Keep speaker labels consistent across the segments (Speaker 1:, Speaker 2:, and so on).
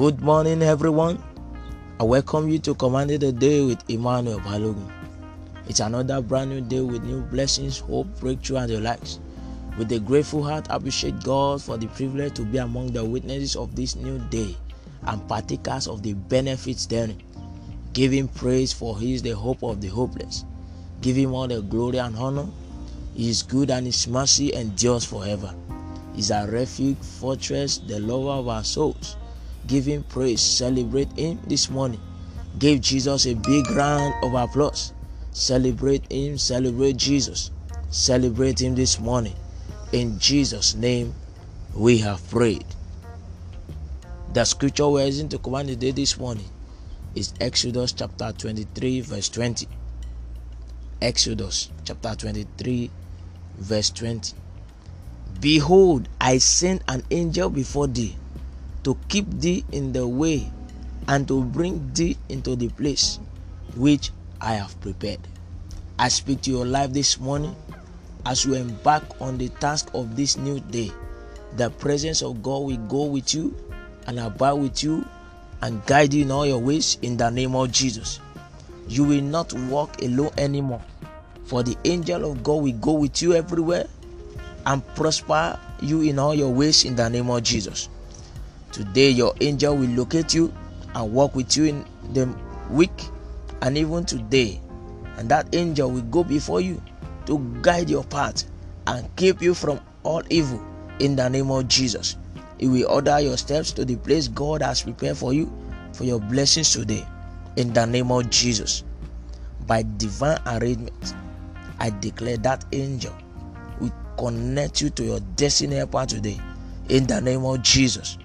Speaker 1: Good morning, everyone. I welcome you to Command the Day with Emmanuel Balogun. It's another brand new day with new blessings, hope, breakthrough, and the likes. With a grateful heart, I appreciate God for the privilege to be among the witnesses of this new day and partakers of the benefits therein. Give Him praise, for He is the hope of the hopeless. Give Him all the glory and honor. He is good and His mercy endures forever. He is our refuge, fortress, the lover of our souls. Give Him praise, celebrate Him this morning. Give Jesus a big round of applause. Celebrate Him, celebrate Jesus. Celebrate Him this morning. In Jesus' name, we have prayed. The scripture we're using to command the day this morning is Exodus chapter 23, verse 20. Exodus chapter 23, verse 20. Behold, I send an angel before thee to keep thee in the way and to bring thee into the place which I have prepared. I speak to your life this morning as you embark on the task of this new day. The presence of God will go with you and abide with you and guide you in all your ways in the name of Jesus. You will not walk alone anymore, for the angel of God will go with you everywhere and prosper you in all your ways in the name of Jesus. Today, your angel will locate you and walk with you in the week and even today. And that angel will go before you to guide your path and keep you from all evil in the name of Jesus. He will order your steps to the place God has prepared for you for your blessings today in the name of Jesus. By divine arrangement, I declare that angel will connect you to your destiny helper today in the name of Jesus.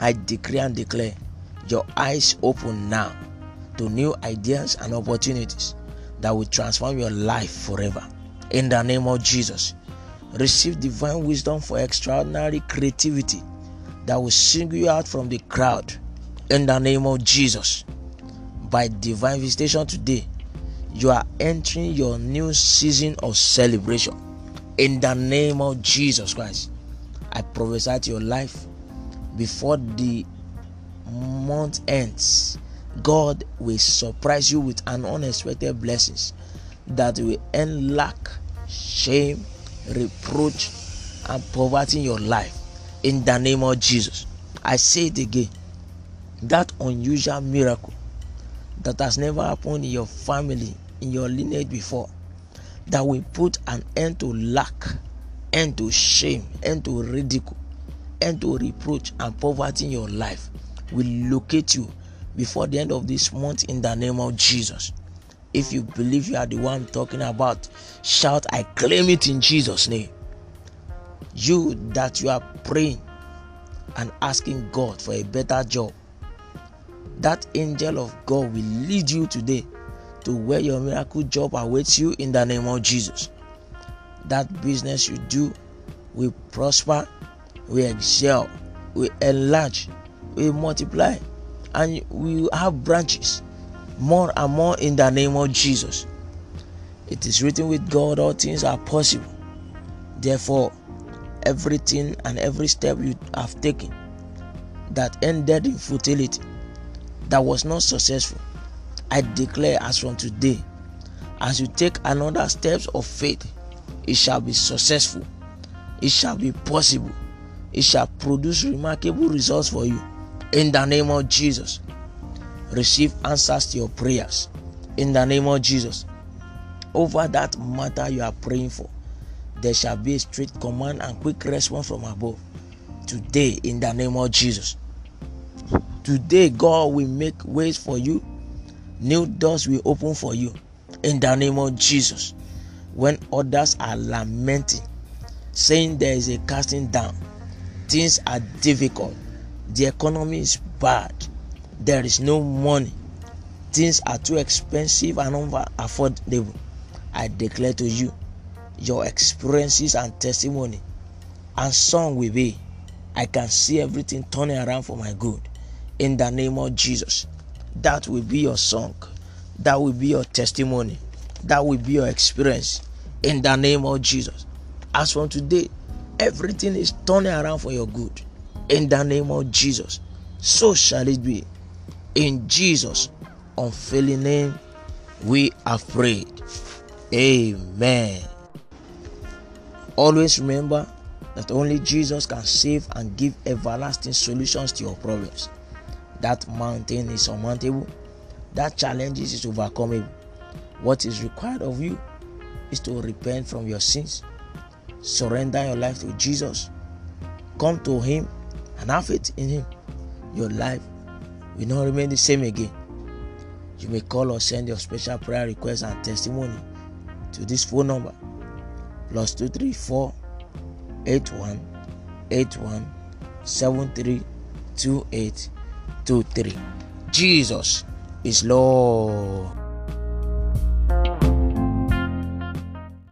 Speaker 1: I decree and declare your eyes open now to new ideas and opportunities that will transform your life forever. In the name of Jesus, receive divine wisdom for extraordinary creativity that will single you out from the crowd. In the name of Jesus, by divine visitation today, you are entering your new season of celebration. In the name of Jesus Christ, I prophesy to your life before the month ends. God will surprise you with an unexpected blessings that will end lack, shame, reproach, and poverty in your life. In the name of Jesus, I say it again. That unusual miracle that has never happened in your family, in your lineage before, that will put an end to lack, end to shame, end to ridicule, end to reproach and poverty in your life will locate you before the end of this month in the name of Jesus. If you believe you are the one talking about, shout, I claim it in Jesus' name. You that you are praying and asking God for a better job, that angel of God will lead you today to where your miracle job awaits you in the name of Jesus. That business you do will prosper, will excel, will enlarge, we multiply, and we have branches more and more in the name of Jesus. It is written with God, all things are possible. Therefore, everything and every step you have taken that ended in futility, that was not successful, I declare as from today, as you take another steps of faith, it shall be successful, it shall be possible, it shall produce remarkable results for you. In the name of Jesus, receive answers to your prayers. In the name of Jesus, over that matter you are praying for, there shall be a strict command and quick response from above. Today, in the name of Jesus. Today, God will make ways for you. New doors will open for you. In the name of Jesus. When others are lamenting, saying there is a casting down, things are difficult, the economy is bad, there is no money, things are too expensive and unaffordable. I declare to you, your experiences and testimony and song will be I can see everything turning around for my good. In the name of Jesus. That will be your song. That will be your testimony. That will be your experience. In the name of Jesus. As from today, everything is turning around for your good. In the name of Jesus. So shall it be. In Jesus' unfailing name, we are prayed. Amen. Always remember that only Jesus can save and give everlasting solutions to your problems. That mountain is surmountable, that challenge is overcomable. What is required of you is to repent from your sins, surrender your life to Jesus, come to Him, and have faith in Him. Your life will not remain the same again. You may call or send your special prayer request and testimony to this phone number plus 234 81 81 73 28 23. Jesus is Lord.